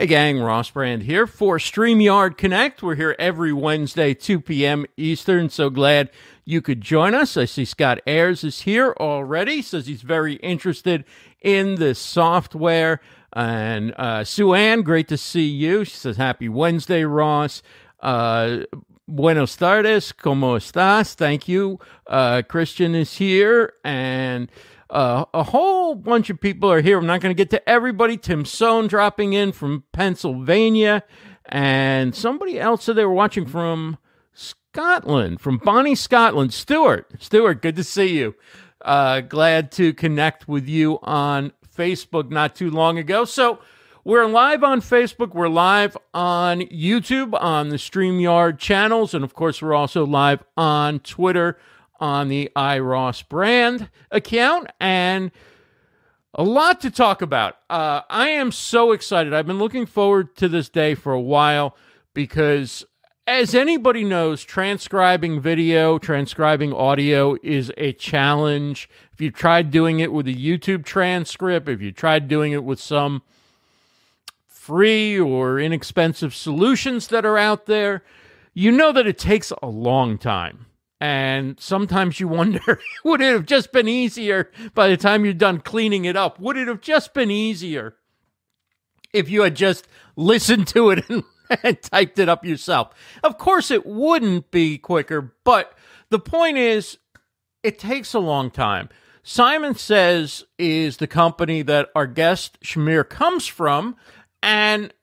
Hey gang, Ross Brand here for StreamYard Connect. We're here every Wednesday, 2 p.m. Eastern. So glad you could join us. I see Scott Ayers is here already, says he's very interested in the software. And uh, Sue Ann, great to see you. She says, Happy Wednesday, Ross. Uh, Buenos tardes, ¿cómo estás? Thank you. Uh, Christian is here, and uh, a whole bunch of people are here. I'm not going to get to everybody. Tim Sohn dropping in from Pennsylvania, and somebody else that they were watching from Scotland, from Bonnie, Scotland. Stuart, Stuart, good to see you. Uh, glad to connect with you on Facebook not too long ago. So, we're live on Facebook. We're live on YouTube on the StreamYard channels. And of course, we're also live on Twitter on the iRoss brand account. And a lot to talk about. Uh, I am so excited. I've been looking forward to this day for a while because, as anybody knows, transcribing video, transcribing audio is a challenge. If you tried doing it with a YouTube transcript, if you tried doing it with some free or inexpensive solutions that are out there, you know that it takes a long time. And sometimes you wonder, would it have just been easier by the time you're done cleaning it up? Would it have just been easier if you had just listened to it and, and typed it up yourself? Of course, it wouldn't be quicker, but the point is, it takes a long time. Simon Says is the company that our guest Shamir comes from. And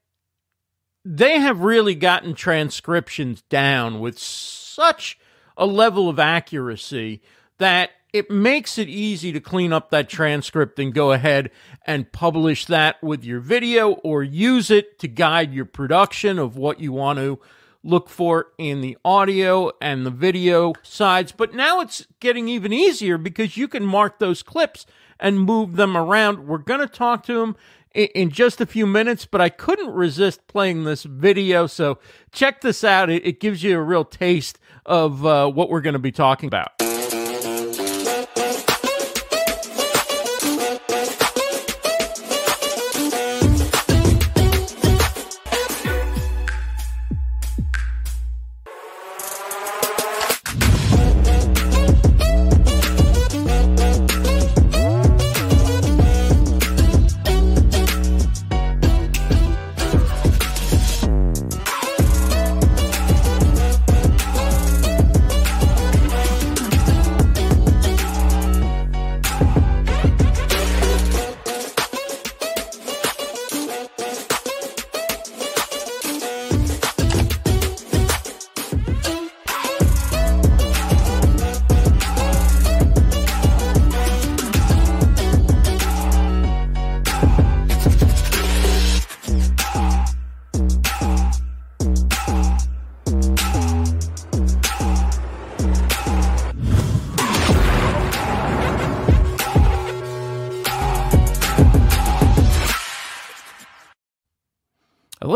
they have really gotten transcriptions down with such a level of accuracy that it makes it easy to clean up that transcript and go ahead and publish that with your video or use it to guide your production of what you want to look for in the audio and the video sides. But now it's getting even easier because you can mark those clips and move them around. We're going to talk to them in just a few minutes, but I couldn't resist playing this video. So check this out. It, gives you a real taste of uh, what we're going to be talking about.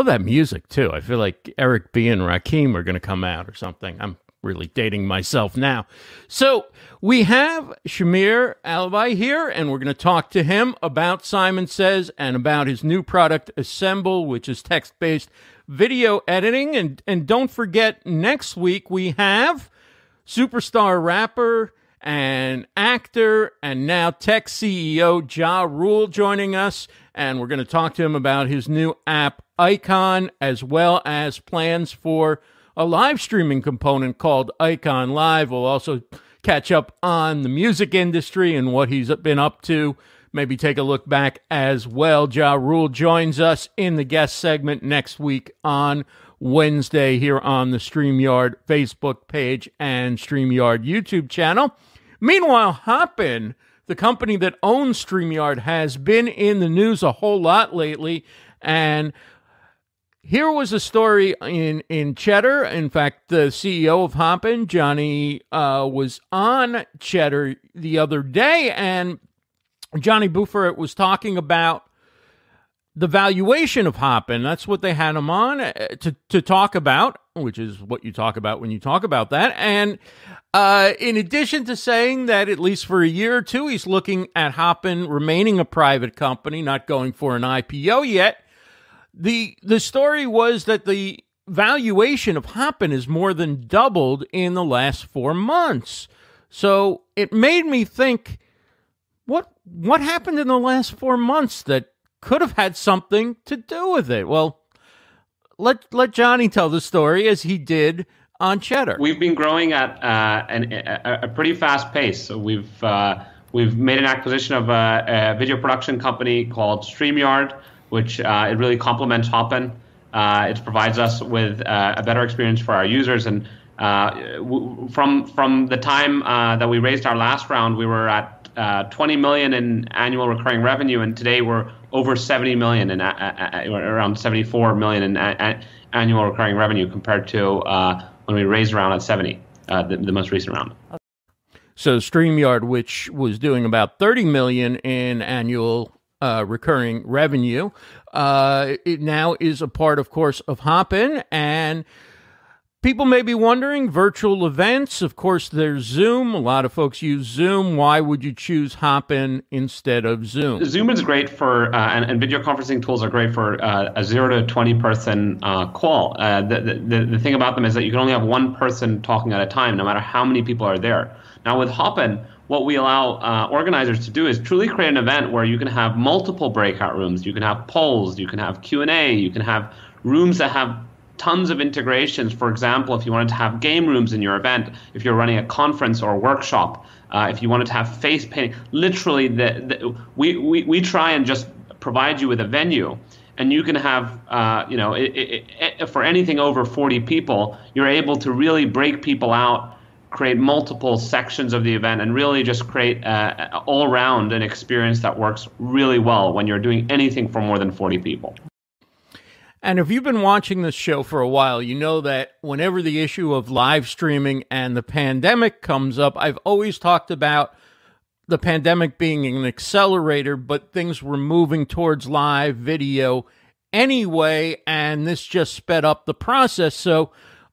That music too. I feel like Eric B and Rakim are going to come out or something. I'm really dating myself now. So we have Shamir Allibhai here, and we're going to talk to him about Simon Says and about his new product, Assemble, which is text based video editing. And, and don't forget, next week we have superstar rapper and actor and now tech CEO Ja Rule joining us. And we're going to talk to him about his new app, Icon, as well as plans for a live streaming component called Icon Live. We'll also catch up on the music industry and what he's been up to. Maybe take a look back as well. Ja Rule joins us in the guest segment next week on Wednesday here on the StreamYard Facebook page and StreamYard YouTube channel. Meanwhile, Hopin, the company that owns StreamYard, has been in the news a whole lot lately. And here was a story in in Cheddar. In fact, the CEO of Hopin, Johnny, uh, was on Cheddar the other day, and Johnny Boufarhat was talking about the valuation of Hopin. That's what they had him on uh, to to talk about, which is what you talk about when you talk about that. And uh, in addition to saying that at least for a year or two, he's looking at Hopin remaining a private company, not going for an IPO yet the the story was that the valuation of Hopin has more than doubled in the last four months. So it made me think, what what happened in the last four months that could have had something to do with it? Well, let let Johnny tell the story as he did on Cheddar. We've been growing at uh, an, a, a, pretty fast pace. So we've uh, we've made an acquisition of a, a, video production company called StreamYard, which uh, it really complements Hopin. Uh, it provides us with uh, a better experience for our users. And uh, w- from from the time that we raised our last round, we were at 20 million in annual recurring revenue, and today we're over 70 million in around 74 million in annual recurring revenue compared to when we raised around at 70, uh, the, the most recent round. So StreamYard, which was doing about 30 million in annual uh, recurring revenue, uh, it now is a part, of course, of Hopin, and People may be wondering virtual events. Of course, there's Zoom. A lot of folks use Zoom. Why would you choose Hopin instead of Zoom? Zoom is great for, uh, and, and, video conferencing tools are great for uh, a zero to 20 person uh, call. Uh, the, the, the thing about them is that you can only have one person talking at a time, no matter how many people are there. Now, with Hopin, what we allow uh, organizers to do is truly create an event where you can have multiple breakout rooms, you can have polls, you can have Q&A, you can have rooms that have tons of integrations. For example, if you wanted to have game rooms in your event, if you're running a conference or a workshop, uh, if you wanted to have face painting, literally, the, the, we, we, we try and just provide you with a venue. And you can have, uh, you know, it, it, it, for anything over 40 people, you're able to really break people out, create multiple sections of the event, and really just create uh, all around an experience that works really well when you're doing anything for more than 40 people. And if you've been watching this show for a while, you know that whenever the issue of live streaming and the pandemic comes up, I've always talked about the pandemic being an accelerator, but things were moving towards live video anyway, and this just sped up the process. So,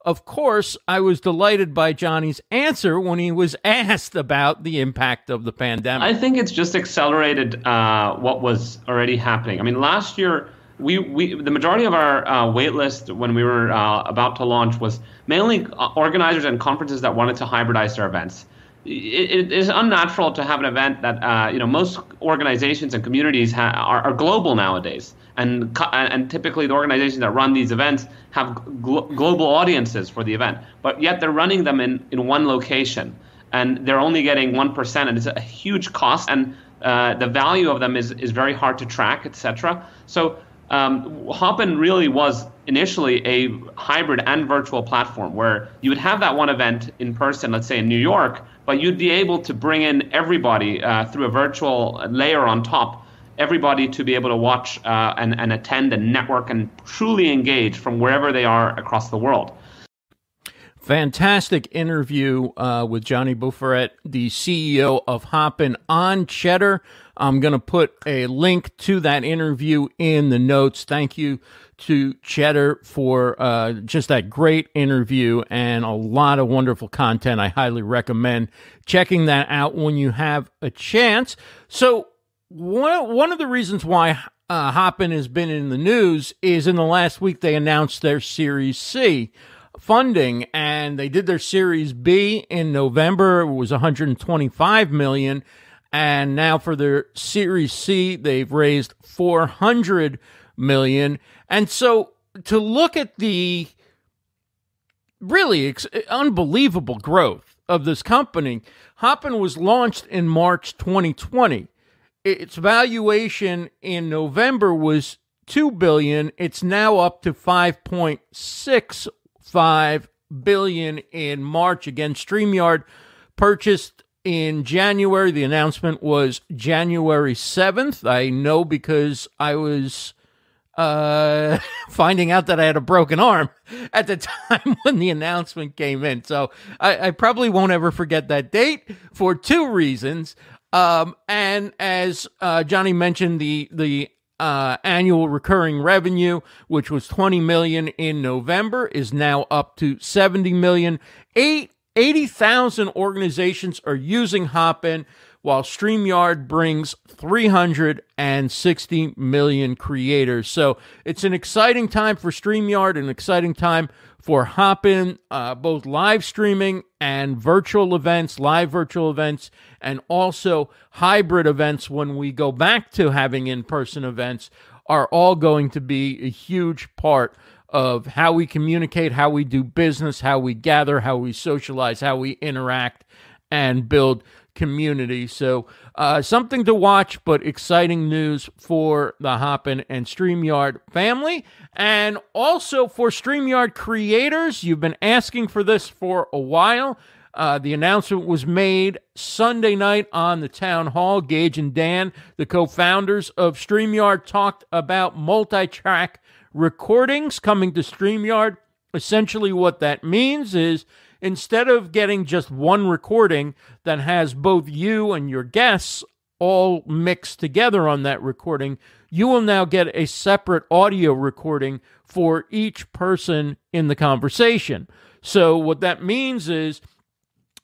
of course, I was delighted by Johnny's answer when he was asked about the impact of the pandemic. I think it's just accelerated uh, what was already happening. I mean, last year, we, we the majority of our uh, wait list when we were uh, about to launch was mainly uh, organizers and conferences that wanted to hybridize their events. It, it is unnatural to have an event that uh, you know most organizations and communities ha- are, are, global nowadays, and and typically the organizations that run these events have gl- global audiences for the event, but yet they're running them in, in one location, and they're only getting one percent, and it's a huge cost, and uh, the value of them is is very hard to track, etc. So um, Hopin really was initially a hybrid and virtual platform where you would have that one event in person, let's say in New York, but you'd be able to bring in everybody uh, through a virtual layer on top, everybody to be able to watch uh, and, and attend and network and truly engage from wherever they are across the world. Fantastic interview uh, with Johnny Boufarhat, the CEO of Hopin on Cheddar. I'm going to put a link to that interview in the notes. Thank you to Cheddar for uh, just that great interview and a lot of wonderful content. I highly recommend checking that out when you have a chance. So, one, one of the reasons why uh, Hopin has been in the news is in the last week they announced their Series C funding and they did their Series B in November. It was 125 million and now for their Series C, they've raised 400 million. And so to look at the really ex- unbelievable growth of this company, Hopin was launched in March 2020. Its valuation in November was 2 billion. It's now up to 5.65 billion in March. Again, StreamYard purchased in January. The announcement was January 7th. I know because I was uh, finding out that I had a broken arm at the time when the announcement came in. So I, I probably won't ever forget that date for two reasons. Um, and as uh, Johnny mentioned, the the uh, annual recurring revenue, which was 20 million in November, is now up to 70 million. Eight 80,000 organizations are using Hopin. while StreamYard brings 360 million creators. So it's an exciting time for StreamYard, an exciting time for Hopin, uh, both live streaming and virtual events, live virtual events, and also hybrid events when we go back to having in person events are all going to be a huge part of how we communicate, how we do business, how we gather, how we socialize, how we interact and build community. So, uh, something to watch, but exciting news for the Hopin and StreamYard family. And also for StreamYard creators, you've been asking for this for a while. Uh, the announcement was made Sunday night on the town hall. Geige and Dan, the co founders of StreamYard, talked about multi track recordings coming to StreamYard. Essentially, what that means is instead of getting just one recording that has both you and your guests all mixed together on that recording, you will now get a separate audio recording for each person in the conversation. So, what that means is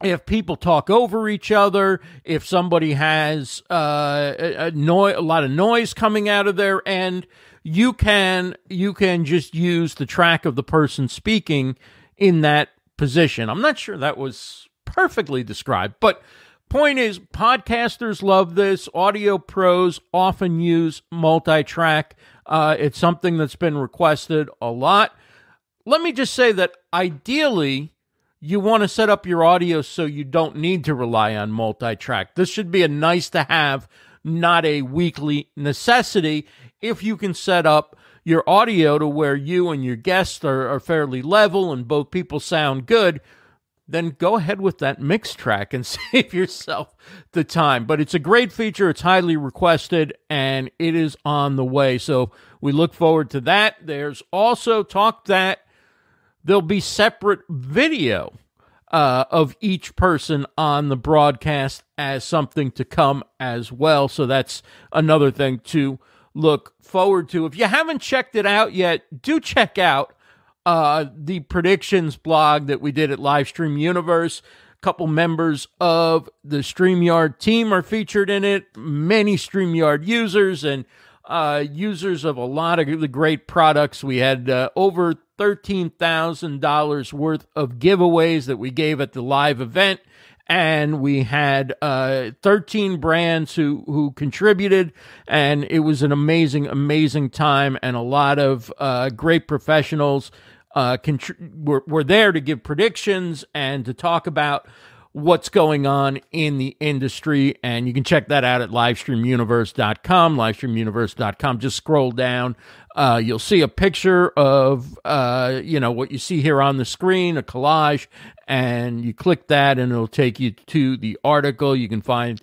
if people talk over each other, if somebody has uh, a, a, a lot of noise coming out of their end, you can you can just use the track of the person speaking in that position. I'm not sure that was perfectly described, but point is podcasters love this. Audio pros often use multi-track. Uh, it's something that's been requested a lot. Let me just say that ideally you want to set up your audio so you don't need to rely on multi-track. This should be a nice to have, not a weekly necessity if you can set up your audio to where you and your guests are, are fairly level and both people sound good, then go ahead with that mix track and save yourself the time. But it's a great feature, it's highly requested, and it is on the way. So we look forward to that. There's also talk that there'll be separate video. Uh, of each person on the broadcast as something to come as well. So that's another thing to look forward to. If you haven't checked it out yet, do check out uh, the predictions blog that we did at Livestream Universe. A couple members of the StreamYard team are featured in it, many StreamYard users and uh, users of a lot of the great products. We had uh, over $13,000 worth of giveaways that we gave at the live event. And we had uh, 13 brands who who contributed. And it was an amazing amazing time. And a lot of uh, great professionals uh, contr- were, were there to give predictions and to talk about what's going on in the industry and you can check that out at livestreamuniverse.com livestreamuniverse.com just scroll down. Uh, you'll see a picture of uh, you know what you see here on the screen a collage and you click that and it'll take you to the article. You can find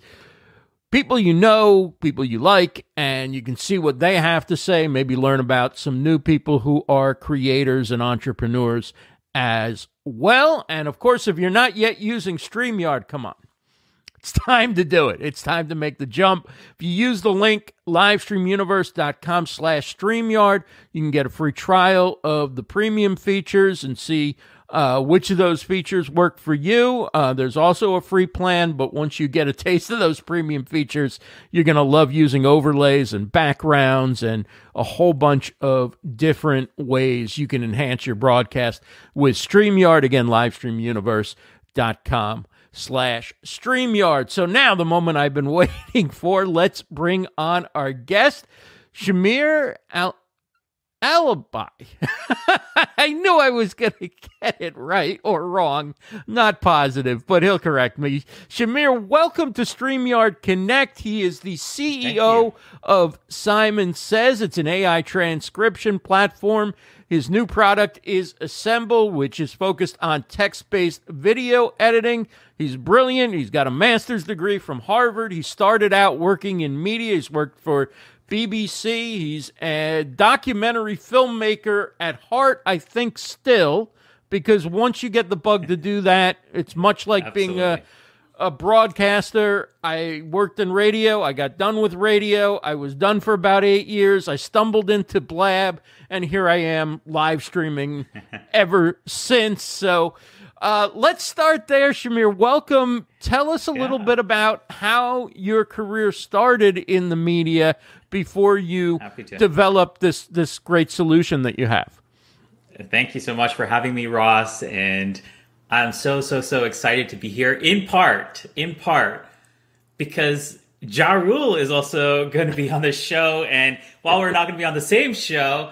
people you know, people you like, and you can see what they have to say, maybe learn about some new people who are creators and entrepreneurs as well. And of course, if you're not yet using StreamYard, come on. It's time to do it. It's time to make the jump. If you use the link livestreamuniverse.com slash StreamYard, you can get a free trial of the premium features and see uh, which of those features work for you. Uh, there's also a free plan, but once you get a taste of those premium features, you're going to love using overlays and backgrounds and a whole bunch of different ways you can enhance your broadcast with StreamYard. Again, livestreamuniverse.com slash StreamYard. So now the moment I've been waiting for, let's bring on our guest, Shamir Al- alibi. I knew I was going to get it right or wrong. Not positive, but he'll correct me. Shamir, welcome to StreamYard Connect. He is the CEO of Simon Says. It's an AI transcription platform. His new product is Assemble, which is focused on text based video editing. He's brilliant. He's got a master's degree from Harvard. He started out working in media. He's worked for BBC. He's a documentary filmmaker at heart, I think, still, because once you get the bug to do that, it's much like being a, a broadcaster. I worked in radio. I got done with radio. I was done for about eight years. I stumbled into Blab, and here I am live streaming ever since. So, Uh, let's start there, Shamir. Welcome. Tell us a Yeah. little bit about how your career started in the media before you developed this this great solution that you have. Thank you so much for having me, Ross. And I'm so, so, so excited to be here in part, in part, because Ja Rule is also going to be on the show. And while we're not going to be on the same show,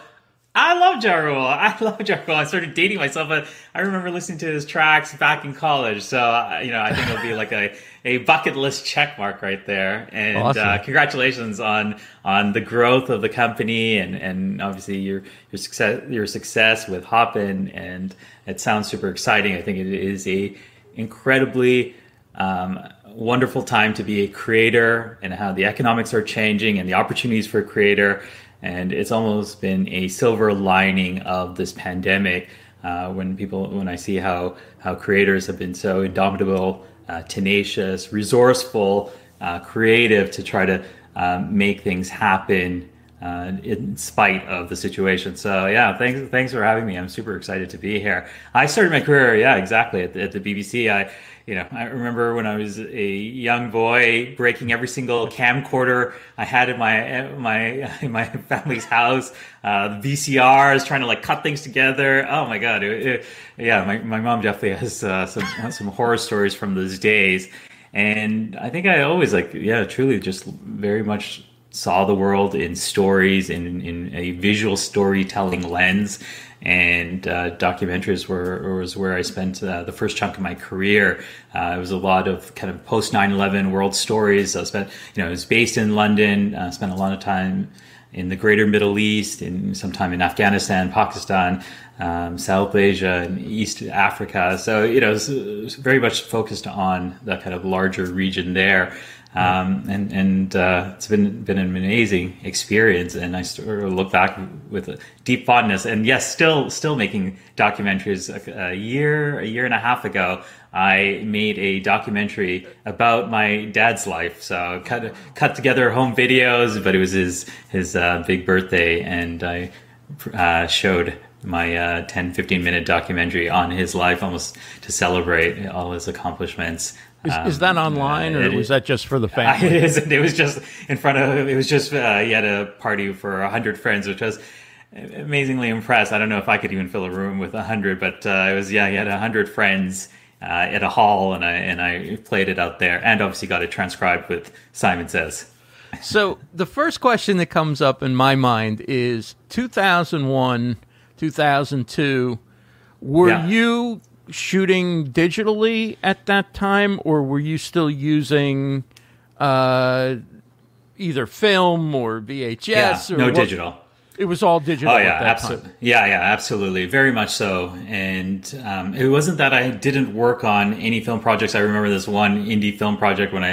I love Ja Rule. I love Ja Rule. I started dating myself, but I remember listening to his tracks back in college. So, uh, you know, I think it'll be like a, a bucket list check mark right there. And Awesome. uh, congratulations on on the growth of the company and, and obviously your your success your success with Hopin. And it sounds super exciting. I think it is a incredibly um, wonderful time to be a creator and how the economics are changing and the opportunities for a creator. And it's almost been a silver lining of this pandemic uh, when people, when I see how, how creators have been so indomitable, uh, tenacious, resourceful, uh, creative to try to um, make things happen uh, in spite of the situation. So yeah, thanks thanks for having me. I'm super excited to be here. I started my career, yeah, exactly at the, at the BBC. I you know I remember when I was a young boy breaking every single camcorder I had in my my in my family's house. Uh, VCRs, trying to like cut things together. Oh my god, it, it- yeah, my my mom definitely has uh, some some horror stories from those days. And I think I always like, yeah, truly just very much saw the world in stories in, in a visual storytelling lens and uh, documentaries were was where I spent uh, the first chunk of my career. Uh, it was a lot of kind of post 9/11 world stories. I spent, you know, I was based in London. Uh, spent a lot of time in the greater Middle East, in some time in Afghanistan, Pakistan, um, South Asia, and East Africa. So you know, it was, very much focused on that kind of larger region there. Um, and and uh, it's been been an amazing experience, and I sort of look back with deep fondness. And yes, still still making documentaries. A, a year a year and a half ago, I made a documentary about my dad's life. So cut cut together home videos, but it was his his uh, big birthday, and I uh, showed my uh, 10 15 minute documentary on his life almost to celebrate all his accomplishments Is, is that online, or Um, it was is- that just for the it family? isn't. It was just in front of. It was just. Uh, he had a party for a hundred friends, which was amazingly impressed. I don't know if I could even fill a room with a hundred, but uh, it was. Yeah, he had a hundred friends uh, at a hall, and I and I played it out there, and obviously got it transcribed with Simon Says. So the first question that comes up in my mind is 2001, 2002. Were Yeah. you shooting digitally at that time, or were you still using uh, either film or VHS? Yeah, or no what- digital. It was all digital. Oh yeah, absolutely. Yeah, yeah, absolutely. Very much so. And um, it wasn't that I didn't work on any film projects. I remember this one indie film project when I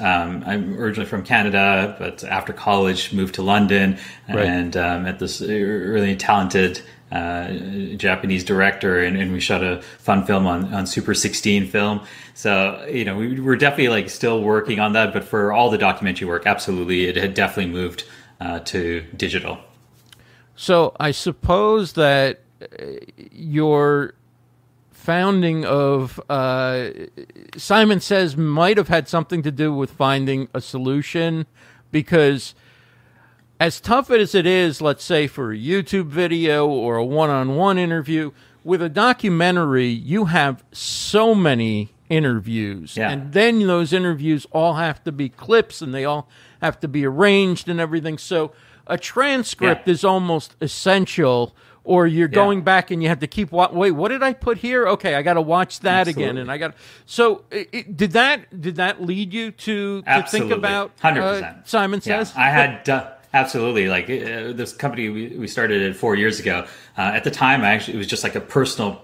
um, I'm originally from Canada, but after college moved to London Right. and um, met this really talented. Uh, Japanese director, and, and we shot a fun film on, on Super 16 film. So, you know, we were definitely like still working on that, but for all the documentary work, absolutely, it had definitely moved uh, to digital. So I suppose that uh, your founding of uh, Simon Says might have had something to do with finding a solution because as tough as it is, let's say for a YouTube video or a one on one interview, with a documentary, you have so many interviews. Yeah. And then those interviews all have to be clips and they all have to be arranged and everything. So a transcript Yeah. is almost essential. Or you're going back and you have to keep wa- wait. What did I put here? Okay, I got to watch that again, and I got. So, it, did that did that lead you to, to think about 100%. uh, Simon Yeah, Says? I had done absolutely like uh, this company we, we started it four years ago. Uh, at the time, I actually it was just like a personal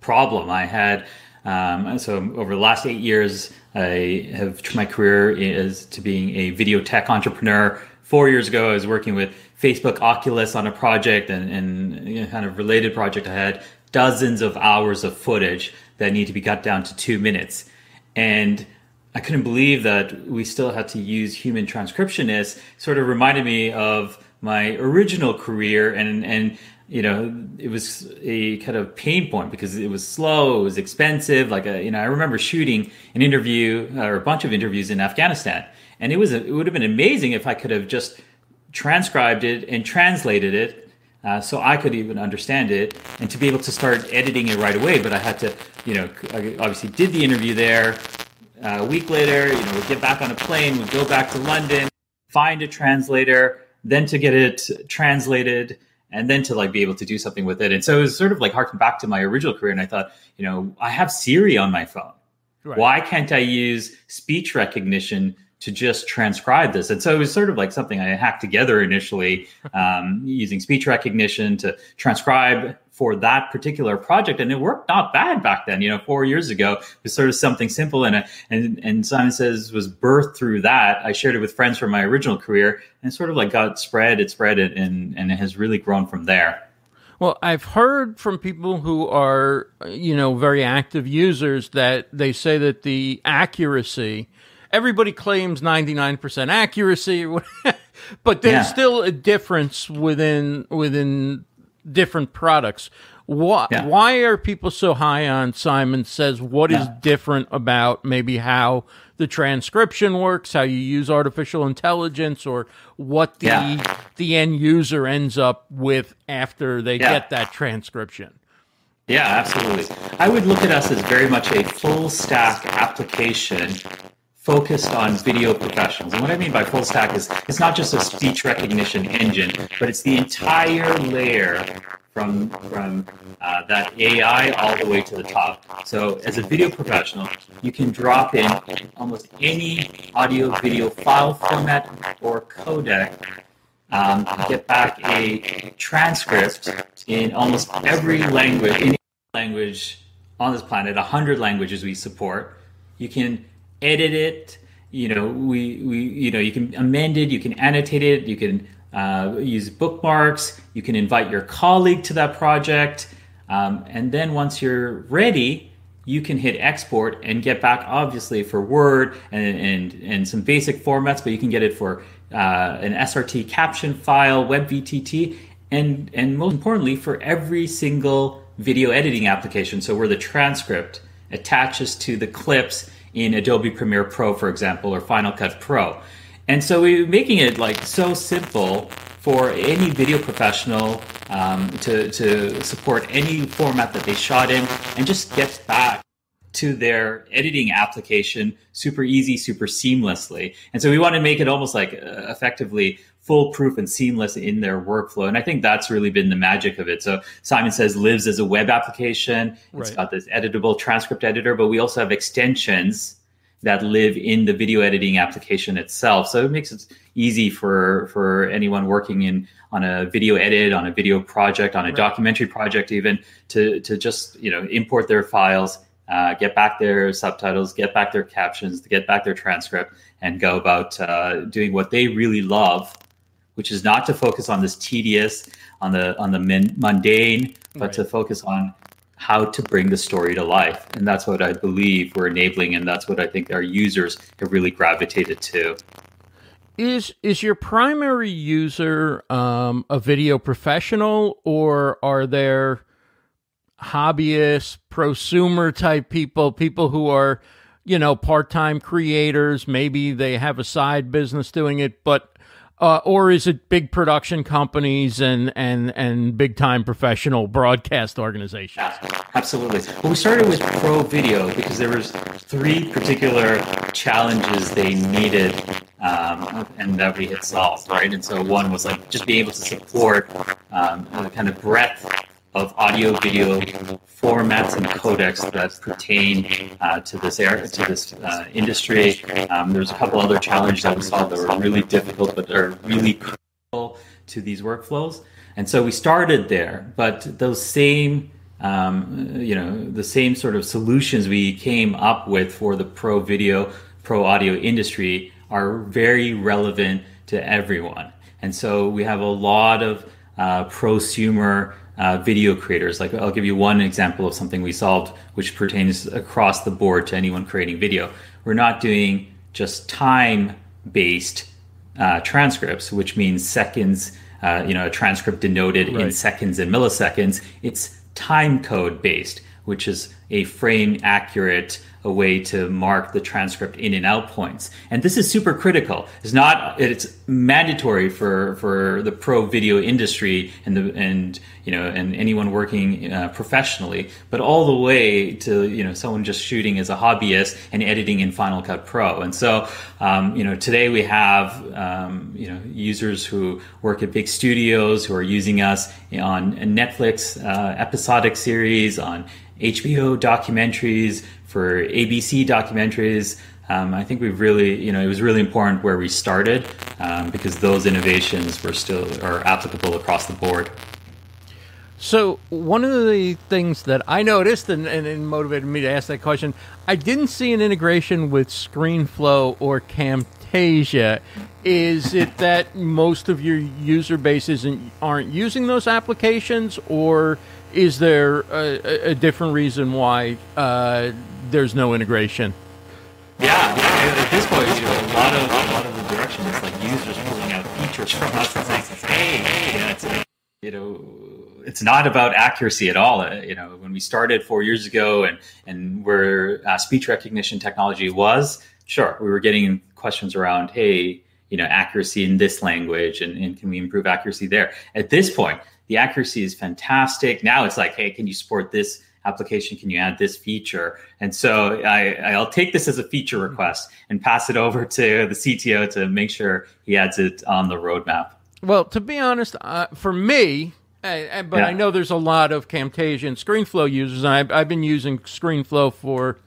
problem I had. Um, so over the last eight years, I have my career as to being a video tech entrepreneur. Four years ago, I was working with Facebook Oculus on a project and, and you know, kind of related project. I had dozens of hours of footage that need to be cut down to two minutes. And I couldn't believe that we still had to use human transcriptionists. Sort of reminded me of my original career, and and you know, it was a kind of pain point because it was slow, it was expensive. Like, a, you know, I remember shooting an interview or a bunch of interviews in Afghanistan, and it was it would have been amazing if I could have just transcribed it and translated it uh, so I could even understand it and to be able to start editing it right away. But I had to, you know, I obviously did the interview there. Uh, a week later, you know, we'd get back on a plane, we'd go back to London, find a translator, then to get it translated, and then to like be able to do something with it. And so it was sort of like harking back to my original career. And I thought, you know, I have Siri on my phone. Right. Why can't I use speech recognition to just transcribe this. And so it was sort of like something I hacked together initially um, using speech recognition to transcribe for that particular project. And it worked not bad back then, you know, four years ago. It was sort of something simple. And, and, and Simon Says was birthed through that. I shared it with friends from my original career and sort of like got spread, it spread it, and, and it has really grown from there. Well, I've heard from people who are, you know, very active users that they say that the accuracy everybody claims 99% accuracy but there's yeah. still a difference within within different products why, yeah. why are people so high on simon says What yeah. is different about maybe how the transcription works how you use artificial intelligence or what the the end user ends up with after they get that transcription yeah, absolutely. I would look at us as very much a full stack application focused on video professionals. And what I mean by full stack is it's not just a speech recognition engine, but it's the entire layer from from uh, that AI all the way to the top. So as a video professional, you can drop in almost any audio video file format or codec. Um, get back a transcript in almost every language, any language on this planet, 100 languages we support. You can edit it. You know, we, we you know you can amend it, you can annotate it, you can uh, use bookmarks, you can invite your colleague to that project, um, and then once you're ready, you can hit export and get back obviously for Word and and, and some basic formats, but you can get it for uh, an SRT caption file, WebVTT, and and most importantly for every single video editing application. So where the transcript attaches to the clips in Adobe Premiere Pro, for example, or Final Cut Pro. And so we're making it like so simple for any video professional um, to, to support any format that they shot in and just get back to their editing application super easy, super seamlessly. And so we want to make it almost like uh, effectively foolproof and seamless in their workflow. And I think that's really been the magic of it. So Simon says lives as a web application. It's right. got this editable transcript editor, but we also have extensions that live in the video editing application itself. So it makes it easy for for anyone working in on a video edit, on a video project, on a right. documentary project, even to to just you know import their files, uh, get back their subtitles, get back their captions, get back their transcript, and go about uh, doing what they really love which is not to focus on this tedious, on the on the mundane, but right. to focus on how to bring the story to life. And that's what I believe we're enabling, and that's what I think our users have really gravitated to. Is is your primary user um, a video professional, or are there hobbyists, prosumer type people, people who are, you know, part time creators? Maybe they have a side business doing it, but uh, or is it big production companies and and and big time professional broadcast organizations? Absolutely. Well, we started with pro video because there was three particular challenges they needed, um, and that we had solved, right? And so one was like just being able to support um, the kind of breadth of audio video formats and codecs that pertain uh, to this area, to this uh, industry. Um, there's a couple other challenges that we saw that were really difficult, but are really critical to these workflows. And so we started there, but those same um, you know the same sort of solutions we came up with for the pro video pro audio industry are very relevant to everyone and so we have a lot of uh, prosumer uh, video creators. Like I'll give you one example of something we solved, which pertains across the board to anyone creating video. We're not doing just time based uh, transcripts, which means seconds uh, you know a transcript denoted right. in seconds and milliseconds. It's time code based, which is a frame accurate a way to mark the transcript in and out points. And this is super critical. It's not it's mandatory for for the pro video industry and the and you know and anyone working uh, professionally, but all the way to you know someone just shooting as a hobbyist and editing in Final Cut Pro. And so um, you know today we have um, you know users who work at big studios who are using us on Netflix uh, episodic series on HBO documentaries, for ABC documentaries. Um, I think we've really, you know, it was really important where we started um, because those innovations were still are applicable across the board. So one of the things that I noticed and, and, and, motivated me to ask that question, I didn't see an integration with ScreenFlow or Camtasia. Is it that most of your user bases aren't using those applications, or is there a, a different reason why uh, there's no integration? Yeah, at this point, you know, a lot of a lot of the direction is like users pulling out features from us and saying, "Hey, know, it's, you know, it's not about accuracy at all." Uh, you know, when we started four years ago, and and where uh, speech recognition technology was, sure, we were getting questions around, "Hey, you know, accuracy in this language, and, and can we improve accuracy there?" At this point, the accuracy is fantastic. Now it's like, hey, can you support this application? Can you add this feature? And so I, I'll take this as a feature request and pass it over to the CTO to make sure he adds it on the roadmap. Well, to be honest, uh, for me, uh, but yeah. I know there's a lot of Camtasia and ScreenFlow users, and I've, I've been using ScreenFlow for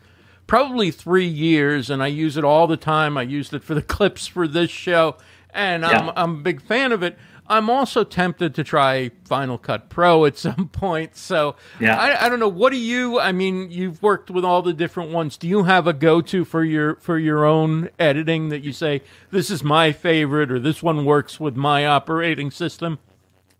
probably three years, and I use it all the time. I used it for the clips for this show, and yeah. I'm, I'm a big fan of it. I'm also tempted to try Final Cut Pro at some point. So yeah. I, I, don't know. What do you? I mean, you've worked with all the different ones. Do you have a go-to for your for your own editing that you say this is my favorite or this one works with my operating system?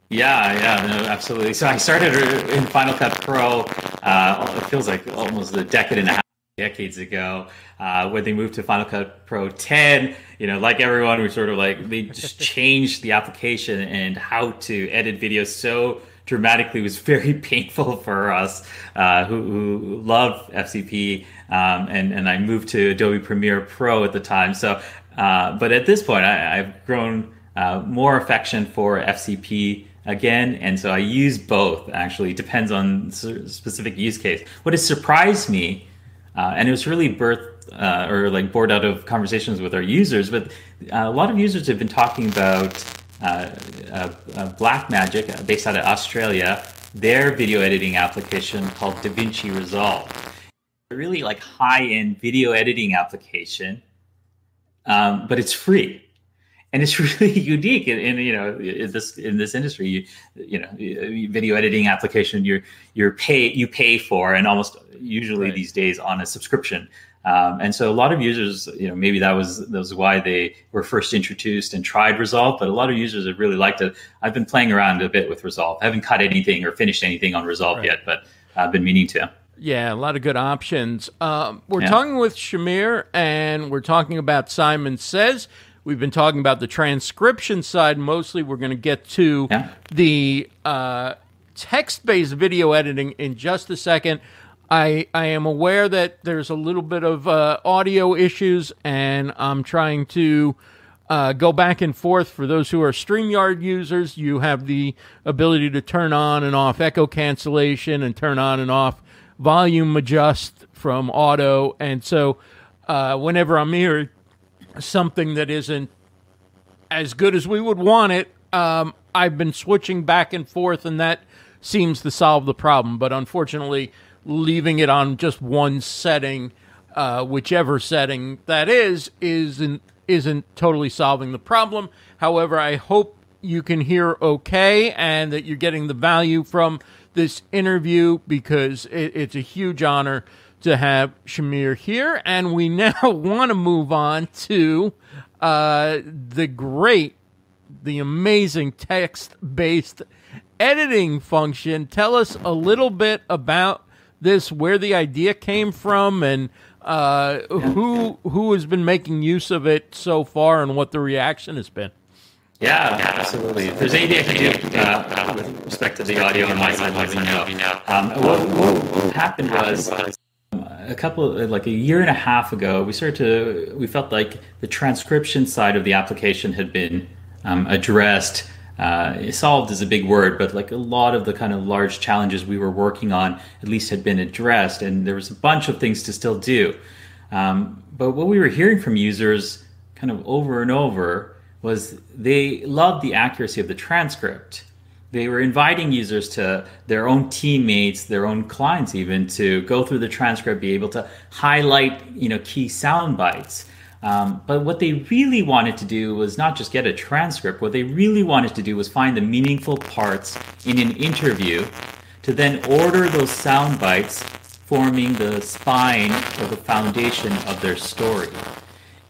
Yeah, yeah, no, absolutely. So I started in Final Cut Pro. Uh, it feels like almost a decade and a half decades ago uh, when they moved to Final Cut Pro 10. You know, like everyone, we sort of like they just changed the application and how to edit videos so dramatically it was very painful for us uh, who, who love FCP. Um, and and I moved to Adobe Premiere Pro at the time. So, uh, but at this point, I, have grown uh, more affection for FCP again and so i use both actually depends on specific use case what has surprised me uh, and it was really birthed uh, or like bored out of conversations with our users. But uh, a lot of users have been talking about uh, uh, uh, Blackmagic, based out of Australia, their video editing application called DaVinci Resolve. A really like high-end video editing application, um, but it's free and it's really unique in, in, you know in this in this industry you, you know video editing application you're you're pay you pay for and almost usually right. these days on a subscription um, and so a lot of users you know maybe that was that was why they were first introduced and tried resolve but a lot of users have really liked it i've been playing around a bit with resolve i haven't cut anything or finished anything on resolve right. yet but i've been meaning to yeah, a lot of good options. Um, we're yeah. talking with Shamir, and we're talking about Simon Says. We've been talking about the transcription side mostly. We're going to get to yeah. the uh, text based video editing in just a second. I, I am aware that there's a little bit of uh, audio issues, and I'm trying to uh, go back and forth. For those who are StreamYard users, you have the ability to turn on and off echo cancellation and turn on and off volume adjust from auto. And so uh, whenever I'm here something that isn't as good as we would want it, um, I've been switching back and forth, and that seems to solve the problem. But unfortunately, leaving it on just one setting, uh, whichever setting that is, isn't isn't totally solving the problem. However, I hope you can hear okay and that you're getting the value from this interview because it, it's a huge honor to have Shamir here. And we now want to move on to uh, the great, the amazing text based editing function. Tell us a little bit about this, where the idea came from, and uh, who who has been making use of it so far, and what the reaction has been. Yeah, absolutely. If there's anything I can do uh, with respect to the audio on my side, let me know. Um, what, what happened was a couple of, like a year and a half ago, we started to we felt like the transcription side of the application had been um, addressed. Uh, solved is a big word, but like a lot of the kind of large challenges we were working on at least had been addressed, and there was a bunch of things to still do. Um, but what we were hearing from users, kind of over and over, was they loved the accuracy of the transcript they were inviting users to their own teammates, their own clients, even to go through the transcript, be able to highlight, you know, key sound bites. Um, but what they really wanted to do was not just get a transcript. What they really wanted to do was find the meaningful parts in an interview to then order those sound bites, forming the spine or the foundation of their story.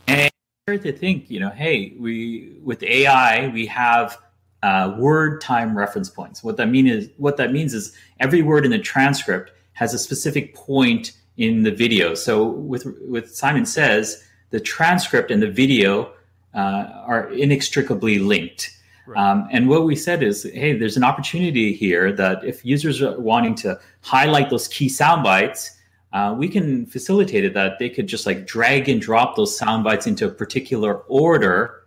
And I started to think, you know, hey, we with AI we have uh, word time reference points. What that mean is what that means is every word in the transcript has a specific point in the video. So with with Simon says the transcript and the video uh, are inextricably linked. Right. Um, and what we said is, hey, there's an opportunity here that if users are wanting to highlight those key sound bites, uh, we can facilitate it that they could just like drag and drop those sound bites into a particular order,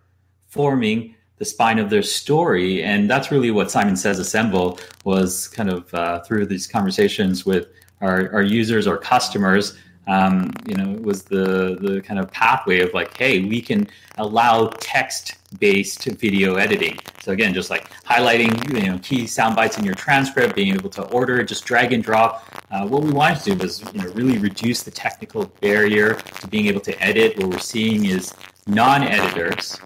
forming the spine of their story. And that's really what Simon Says Assemble was kind of uh, through these conversations with our, our users or customers. Um, you know, was the the kind of pathway of like, hey, we can allow text-based video editing. So again, just like highlighting you know key sound bites in your transcript, being able to order, just drag and drop. Uh, what we wanted to do was you know really reduce the technical barrier to being able to edit. What we're seeing is non-editors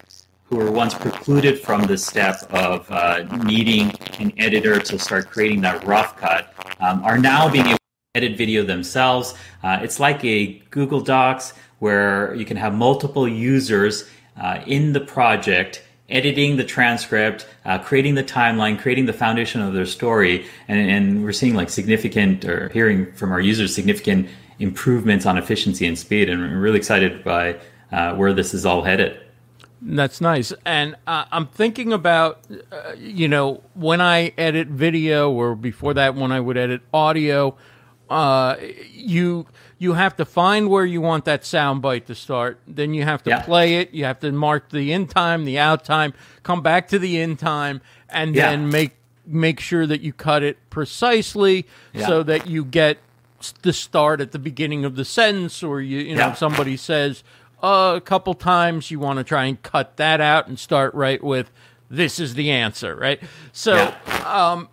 who were once precluded from the step of uh, needing an editor to start creating that rough cut um, are now being able to edit video themselves. Uh, it's like a Google Docs where you can have multiple users uh, in the project editing the transcript, uh, creating the timeline, creating the foundation of their story, and, and, we're seeing like significant or hearing from our users significant improvements on efficiency and speed, and we're really excited by uh, where this is all headed. That's nice. And uh, I'm thinking about, uh, you know, when I edit video or before that, when I would edit audio, uh, you you have to find where you want that sound bite to start. Then you have to yeah. play it. You have to mark the in time, the out time, come back to the in time, and yeah. then make make sure that you cut it precisely yeah. so that you get the start at the beginning of the sentence or you you know somebody says a couple times. You want to try and cut that out and start right with this is the answer, right? So, yeah. um,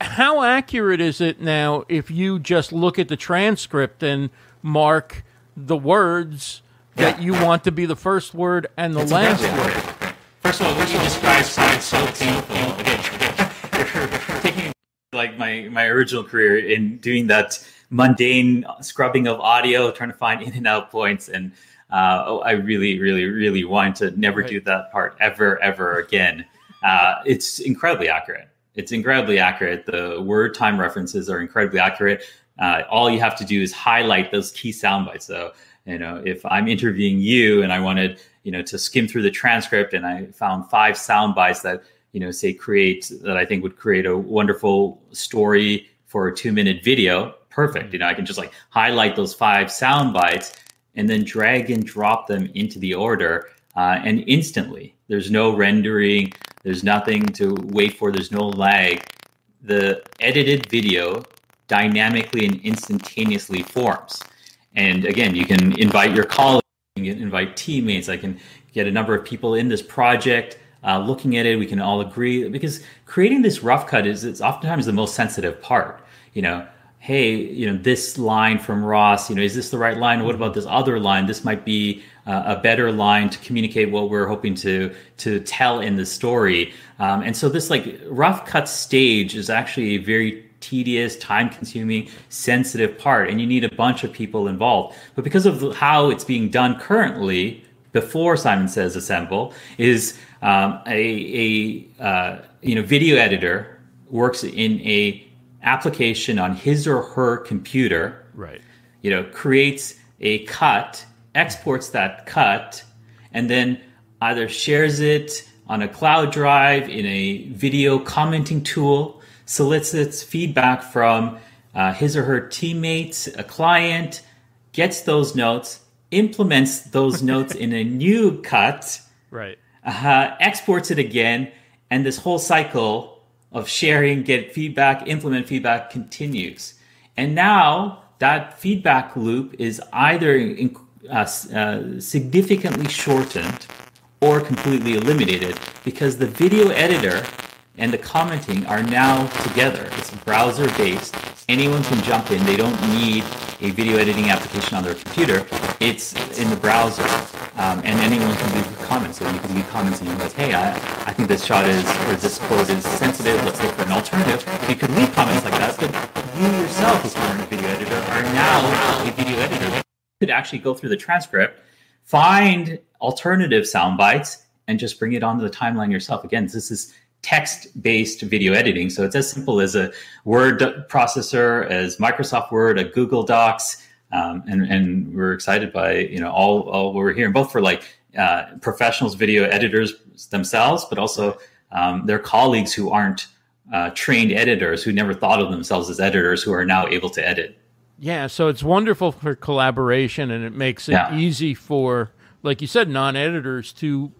how accurate is it now if you just look at the transcript and mark the words yeah. that you want to be the first word and the last word? First of all, what you described sounds so painful. Again, taking like my my original career in doing that mundane scrubbing of audio, trying to find in and out points, and uh, oh, I really, really, really want to never right. do that part ever, ever again. Uh, it's incredibly accurate. It's incredibly accurate. The word time references are incredibly accurate. Uh, all you have to do is highlight those key sound bites. So, you know, if I'm interviewing you and I wanted, you know, to skim through the transcript and I found five sound bites that, you know, say create that I think would create a wonderful story for a two minute video, perfect. You know, I can just like highlight those five sound bites and then drag and drop them into the order uh, and instantly. There's no rendering, there's nothing to wait for, there's no lag. The edited video dynamically and instantaneously forms. And again, you can invite your colleagues, you can invite teammates. I can get a number of people in this project uh, looking at it. We can all agree because creating this rough cut is it's oftentimes the most sensitive part. You know, hey, you know, this line from Ross, you know, is this the right line? What about this other line? This might be uh, a better line to communicate what we're hoping to to tell in the story. Um, and so this like rough cut stage is actually a very tedious, time consuming, sensitive part, and you need a bunch of people involved. But because of how it's being done currently, before Simon Says Assemble, is um, a, a uh, you know video editor works in a application on his or her computer, right? You know, creates a cut, exports that cut, and then either shares it on a cloud drive in a video commenting tool, solicits feedback from uh, his or her teammates, a client, gets those notes, implements those notes in a new cut, Right. uh, exports it again, and this whole cycle of sharing, get feedback, implement feedback continues. And now that feedback loop is either in, uh, uh, significantly shortened or completely eliminated because the video editor and the commenting are now together. It's browser based. Anyone can jump in. They don't need a video editing application on their computer. It's in the browser, um, and anyone can leave comments. So you can leave comments and you're like, "Hey, I, I think this shot is or this quote is sensitive. Let's look for an alternative." You could leave comments like that, but you yourself, as a video editor, are now a video editor. You could actually go through the transcript, find alternative sound bites, and just bring it onto the timeline yourself. Again, this is text-based video editing, so it's as simple as a word processor, as Microsoft Word, a Google Docs, um, and and we're excited by you know all all we're hearing, both for like uh, professionals, video editors themselves, but also um, their colleagues who aren't uh, trained editors, who never thought of themselves as editors, who are now able to edit. Yeah, so it's wonderful for collaboration and it makes it Yeah. easy for, like you said, non editors to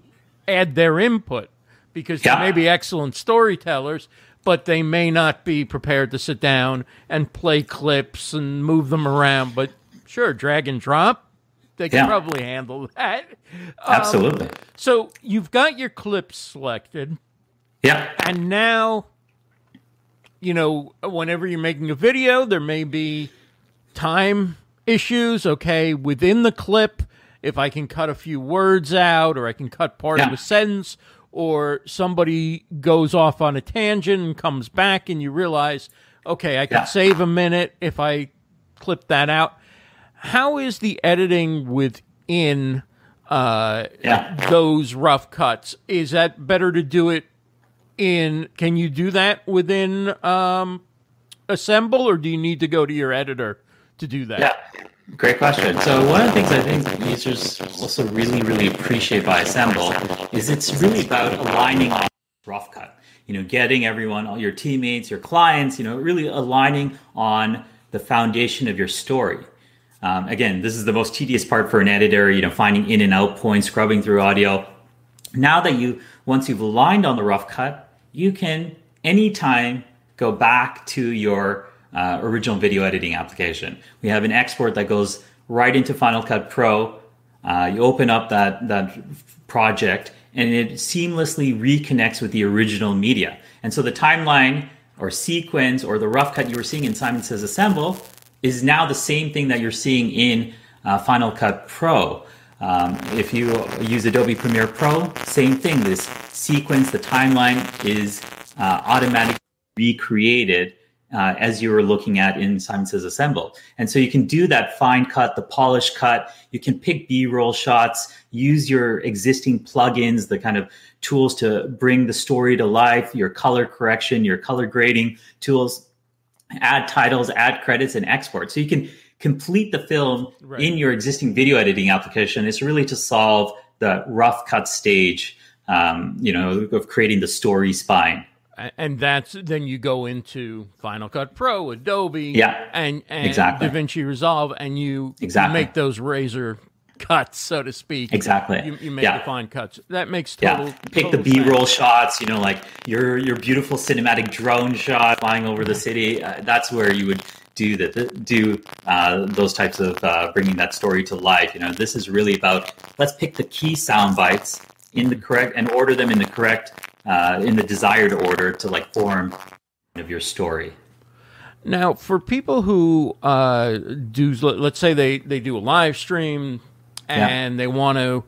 add their input because Yeah. they may be excellent storytellers, but they may not be prepared to sit down and play clips and move them around. But sure, drag and drop, they can Yeah. probably handle that. Um, Absolutely. So you've got your clips selected. yeah. And now, you know, whenever you're making a video, there may be time issues. Okay, within the clip, if I can cut a few words out, or I can cut part of a sentence, or somebody goes off on a tangent and comes back, and you realize, okay, I can Yeah. save a minute if I clip that out. How is the editing within uh, Yeah. those rough cuts? Is that better to do it in? Can you do that within um, Assemble, or do you need to go to your editor to do that? Yeah, great question. So one of the things I think users also really, really appreciate by Assemble is it's really about aligning on rough cut. You know, getting everyone, all your teammates, your clients, you know, really aligning on the foundation of your story. Um, again, this is the most tedious part for an editor. You know, finding in and out points, scrubbing through audio. Now that you, once you've aligned on the rough cut, you can anytime go back to your uh, original video editing application. We have an export that goes right into Final Cut Pro. Uh, you open up that that project, and it seamlessly reconnects with the original media. And so the timeline or sequence or the rough cut you were seeing in Simon Says Assemble is now the same thing that you're seeing in uh, Final Cut Pro. Um, if you use Adobe Premiere Pro, same thing. This sequence, the timeline is uh, automatically recreated uh, as you were looking at in Simon Says Assemble. And so you can do that fine cut, the polish cut. You can pick B roll shots, use your existing plugins, the kind of tools to bring the story to life, your color correction, your color grading tools, add titles, add credits, and export. So you can complete the film Right. in your existing video editing application. It's really to solve the rough cut stage, um, you know, of creating the story spine. And that's then you go into Final Cut Pro, Adobe, Yeah, and and exactly. DaVinci Resolve, and you Exactly. make those razor cuts, so to speak. Exactly. You, you make Yeah. the fine cuts. That makes total. Yeah, pick the B roll sense. shots. You know, like your your beautiful cinematic drone shot flying over the city. Uh, that's where you would do that. Do uh, those types of uh, bringing that story to life. You know, this is really about let's pick the key sound bites in the correct and order them in the correct uh, in the desired order to like form of your story. Now, for people who uh, do, let's say they, they do a live stream and they want to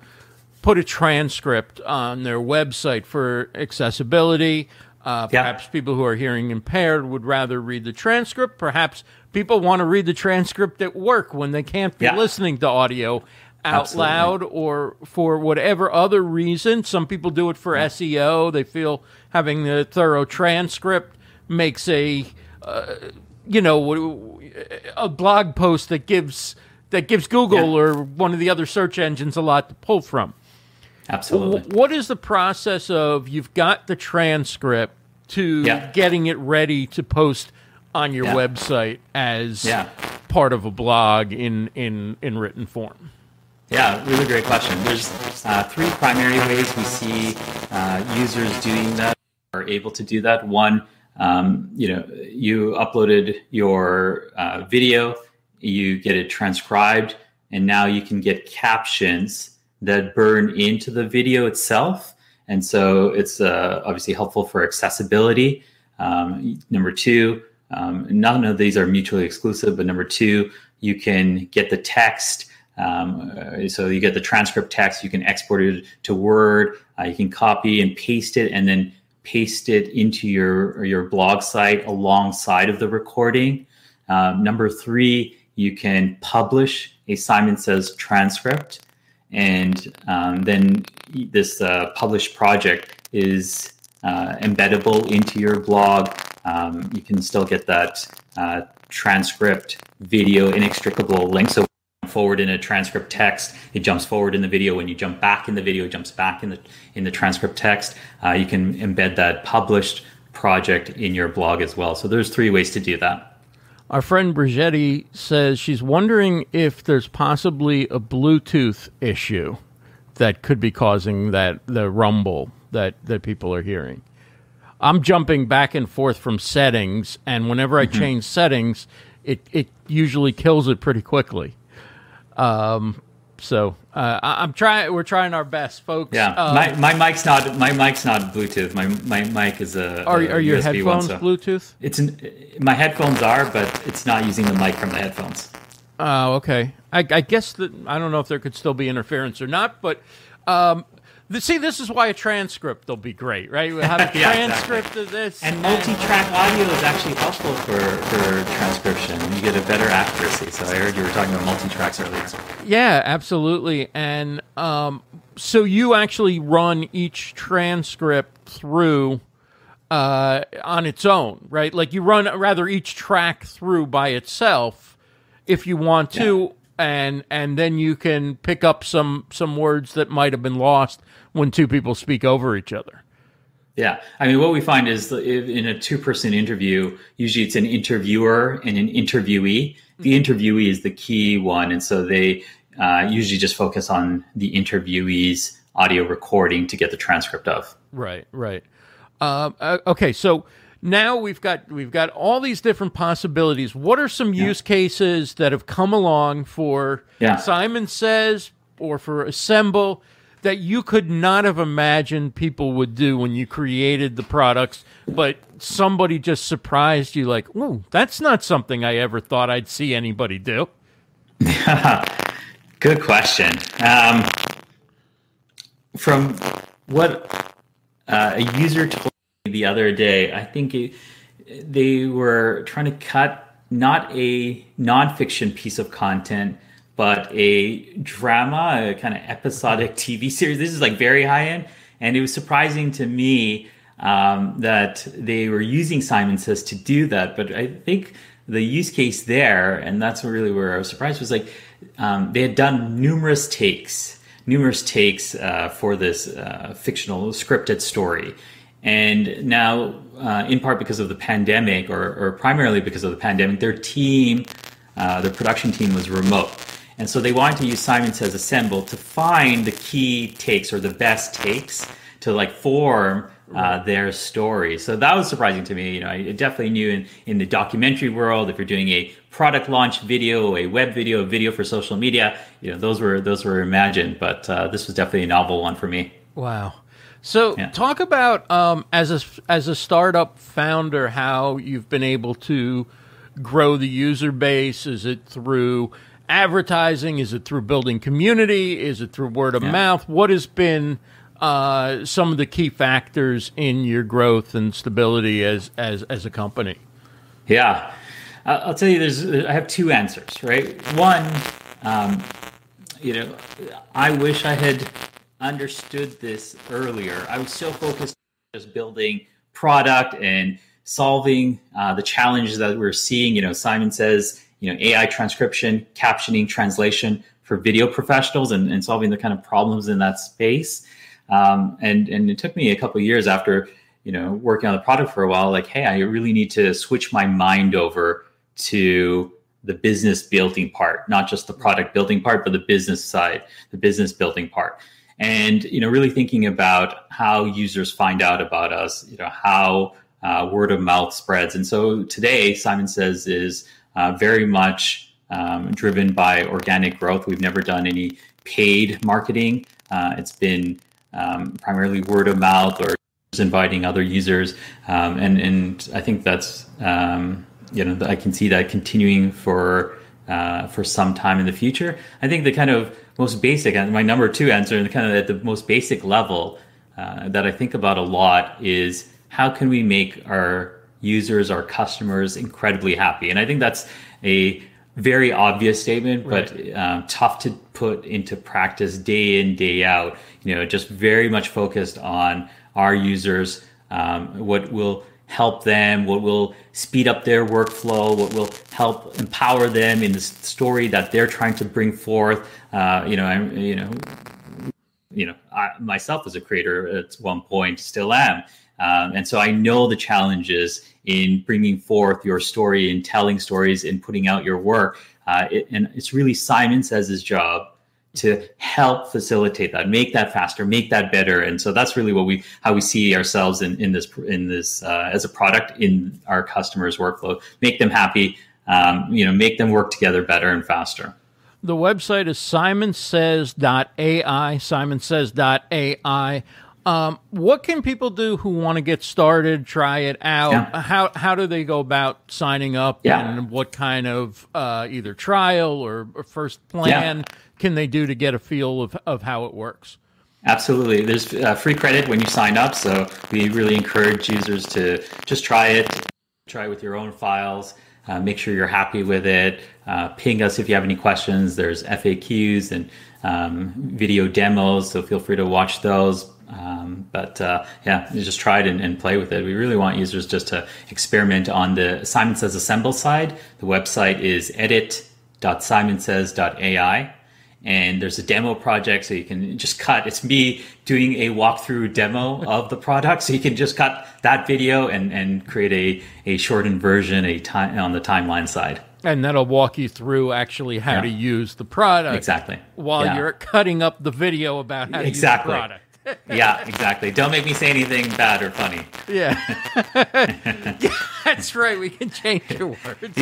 put a transcript on their website for accessibility. Uh, Yeah. Perhaps people who are hearing impaired would rather read the transcript. Perhaps people want to read the transcript at work when they can't be Yeah. listening to audio out Absolutely. loud or for whatever other reason. Some people do it for SEO. They feel having the thorough transcript makes a uh, you know a blog post that gives that gives Google Yeah. or one of the other search engines a lot to pull from. Absolutely. What is the process of you've got the transcript to Yeah. getting it ready to post on your Yeah. website as part of a blog in, in, in written form? Yeah, really great question. There's uh, three primary ways we see uh, users doing that or able to do that. One, um, you know, you uploaded your uh, video, you get it transcribed, and now you can get captions that burn into the video itself. And so it's uh, obviously helpful for accessibility. Um, number two, um, none of these are mutually exclusive, but number two, you can get the text. Um, uh, so you get the transcript text, you can export it to Word, uh, you can copy and paste it, and then paste it into your your blog site alongside of the recording. Um, number three, you can publish a Simon Says transcript, and um, then this uh, published project is uh, embeddable into your blog. Um, you can still get that uh, transcript video inextricable link. So forward in a transcript text, it jumps forward in the video. When you jump back in the video, it jumps back in the in the transcript text. Uh, you can embed that published project in your blog as well. So there's three ways to do that. Our friend Brigetti says she's wondering if there's possibly a Bluetooth issue that could be causing that the rumble that, that people are hearing. I'm jumping back and forth from settings, and whenever I change settings, it, it usually kills it pretty quickly. Um, so uh, I, I'm trying. We're trying our best, folks. Yeah, Um, my, my mic's not my mic's not Bluetooth. My my mic is a. are, a are your USB one, headphones so- Bluetooth? It's an, my headphones are, but it's not using the mic from the headphones. Oh, okay. I, I guess that I don't know if there could still be interference or not, but um, see, this is why a transcript will be great, right? We have a Yeah, transcript of this, And multi-track audio is actually helpful for, for transcription. You get a better accuracy. So I heard you were talking about multi-tracks earlier. yeah, absolutely. And um, so you actually run each transcript through uh, on its own, right? Like you run rather each track through by itself if you want to, and and then you can pick up some some words that might have been lost when two people speak over each other. Yeah, I mean, what we find is that in a two-person interview, usually it's an interviewer and an interviewee. The interviewee is the key one, and so they uh, usually just focus on the interviewee's audio recording to get the transcript of. Right, right. Um, uh, okay, so now we've got we've got all these different possibilities. What are some use cases that have come along for Yeah. Simon Says or for Assemble that you could not have imagined people would do when you created the products, but somebody just surprised you like, "Ooh, that's not something I ever thought I'd see anybody do." Good question. Um, from what uh, a user told me the other day, I think it, they were trying to cut not a nonfiction piece of content, but a drama, a kind of episodic TV series. This is like very high end, and it was surprising to me um, that they were using Simon Says to do that. But I think the use case there, and that's really where I was surprised, was like um, they had done numerous takes, numerous takes uh, for this uh, fictional scripted story. And now, uh, in part because of the pandemic, or, or primarily because of the pandemic, their team, uh, their production team was remote. And so they wanted to use Simon Says Assemble to find the key takes or the best takes to like form uh, their story. So that was surprising to me. You know, I definitely knew in, in the documentary world, if you're doing a product launch video, a web video, a video for social media, you know, those were those were imagined. But uh, this was definitely a novel one for me. Wow. So Yeah. talk about um, as a as a startup founder how you've been able to grow the user base. Is it through advertising? Is it through building community? Is it through word of Yeah. mouth? What has been uh, some of the key factors in your growth and stability as as as a company? Yeah, I'll tell you. There's I have two answers. Right, one, um, you know, I wish I had understood this earlier. I was so focused on just building product and solving uh, the challenges that we're seeing. You know, Simon says, you know, AI transcription, captioning, translation for video professionals, and, and solving the kind of problems in that space. Um, and and it took me a couple years after you know working on the product for a while. Like, hey, I really need to switch my mind over to the business building part, not just the product building part, but the business side, the business building part. And you know, really thinking about how users find out about us, you know, how uh, word of mouth spreads. And so today, Simon Says is uh, very much um, driven by organic growth. We've never done any paid marketing. Uh, it's been um, primarily word of mouth or inviting other users, um, and and I think that's um, you know I can see that continuing for uh, for some time in the future. I think the kind of most basic and my number two answer, and kind of at the most basic level uh, that I think about a lot is how can we make our users, our customers incredibly happy? And I think that's a very obvious statement, right. but um, tough to put into practice day in, day out. You know, just very much focused on our users, um, what will help them, what will speed up their workflow, what will help empower them in the story that they're trying to bring forth. Uh, you know, I'm, you know, you know, I, myself as a creator at one point still am. Um, and so I know the challenges in bringing forth your story and telling stories and putting out your work. Uh, it, and it's really Simon says his job to help facilitate that, make that faster, make that better. And so that's really what we how we see ourselves in in this in this uh, as a product in our customers' workflow. Make them happy, um, you know, make them work together better and faster. The website is simonsays.ai, simonsays.ai. Um, what can people do who want to get started, try it out? Yeah. How how do they go about signing up? Yeah. And what kind of uh, either trial or, or first plan yeah. can they do to get a feel of, of how it works? Absolutely. There's uh, free credit when you sign up. So we really encourage users to just try it, try it with your own files. Uh, make sure you're happy with it. Uh, ping us if you have any questions. There's FAQs and um, video demos, so feel free to watch those. Um, but uh, yeah, you just try it and, and, play with it. We really want users just to experiment on the Simon Says Assemble side. The website is edit.simonsays.ai. And there's a demo project, so you can just cut. It's me doing a walkthrough demo of the product, so you can just cut that video and, and create a, a shortened version a time on the timeline side. And that'll walk you through actually how yeah. to use the product. Exactly. While yeah. you're cutting up the video about how to exactly. use the product yeah, exactly. Don't make me say anything bad or funny. Yeah. yeah that's right. We can change your words.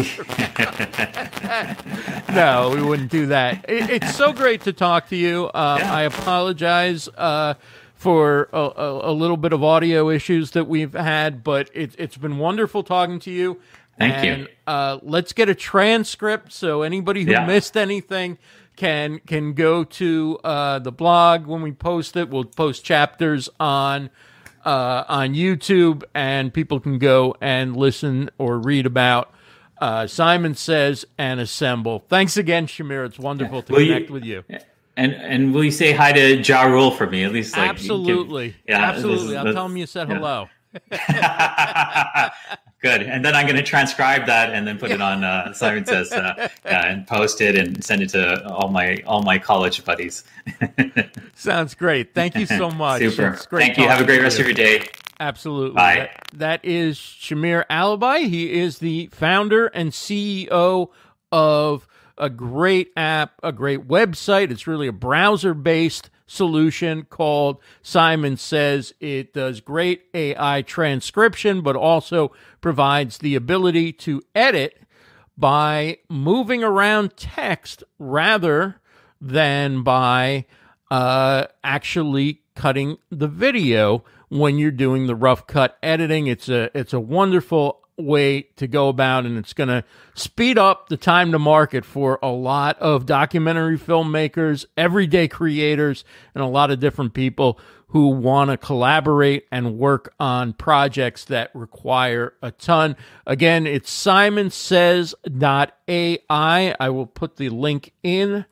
no, we wouldn't do that. It, it's so great to talk to you. Uh, yeah. I apologize. Uh, for a, a, a, little bit of audio issues that we've had, but it, has been wonderful talking to you. Thank and, you. Uh, let's get a transcript so anybody who yeah. missed anything can can go to uh, the blog when we post it. We'll post chapters on uh, on YouTube, and people can go and listen or read about uh, Simon Says and Assemble. Thanks again, Shamir. It's wonderful to will connect you, with you. And and will you say hi to Ja Rule for me at least? Like, absolutely, give, yeah, absolutely. I'll tell him you said yeah. hello. Good. And then I'm going to transcribe that and then put it on uh, Simon Says uh, yeah, and post it and send it to all my all my college buddies. Sounds great. Thank you so much. Super. Thank you. Have a great rest you. of your day. Absolutely. Bye. That, that is Shamir Allibhai. He is the founder and CEO of a great app, a great website. It's really a browser based solution called Simon Says. It does great AI transcription, but also provides the ability to edit by moving around text rather than by uh, actually cutting the video when you're doing the rough cut editing. It's a it's a wonderful way to go about, and it's going to speed up the time to market for a lot of documentary filmmakers, everyday creators, and a lot of different people who want to collaborate and work on projects that require a ton. Again, it's simonsays.ai. I will put the link in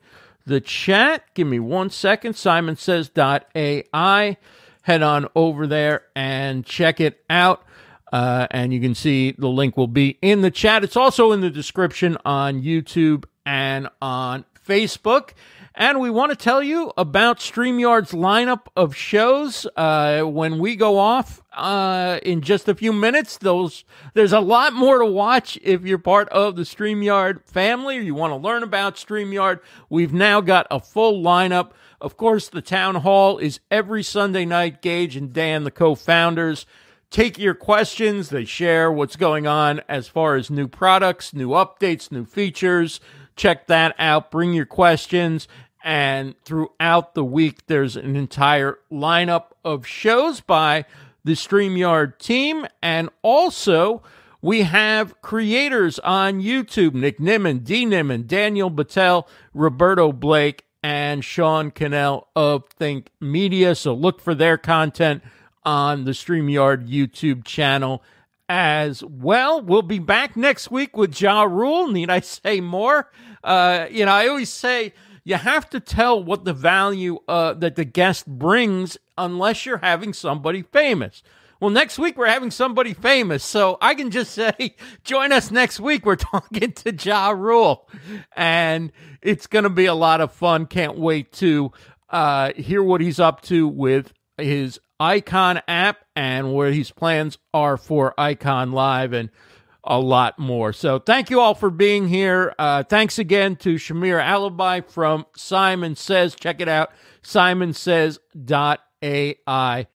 the chat. Give me one second. simonsays.ai. Head on over there and check it out. Uh, and you can see the link will be in the chat. It's also in the description on YouTube and on Facebook. And we want to tell you about StreamYard's lineup of shows. Uh, when we go off uh, in just a few minutes, those there's a lot more to watch if you're part of the StreamYard family or you want to learn about StreamYard. We've now got a full lineup. Of course, the town hall is every Sunday night. Geige and Dan, the co founders, take your questions. They share what's going on as far as new products, new updates, new features. Check that out. Bring your questions. And throughout the week, there's an entire lineup of shows by the StreamYard team. And also, we have creators on YouTube Nick Nimmin, Dee Nimmin, Daniel Batal, Roberto Blake, and Sean Cannell of Think Media. So look for their content on the StreamYard YouTube channel as well. We'll be back next week with Ja Rule. Need I say more? Uh, you know, I always say you have to tell what the value uh, that the guest brings unless you're having somebody famous. Well, next week we're having somebody famous, so I can just say, join us next week. We're talking to Ja Rule, and it's going to be a lot of fun. Can't wait to uh, hear what he's up to with his Iconn app and where his plans are for Iconn Live and a lot more. So thank you all for being here. Uh, thanks again to Shamir Allibhai from Simon Says. Check it out, simonsays.ai.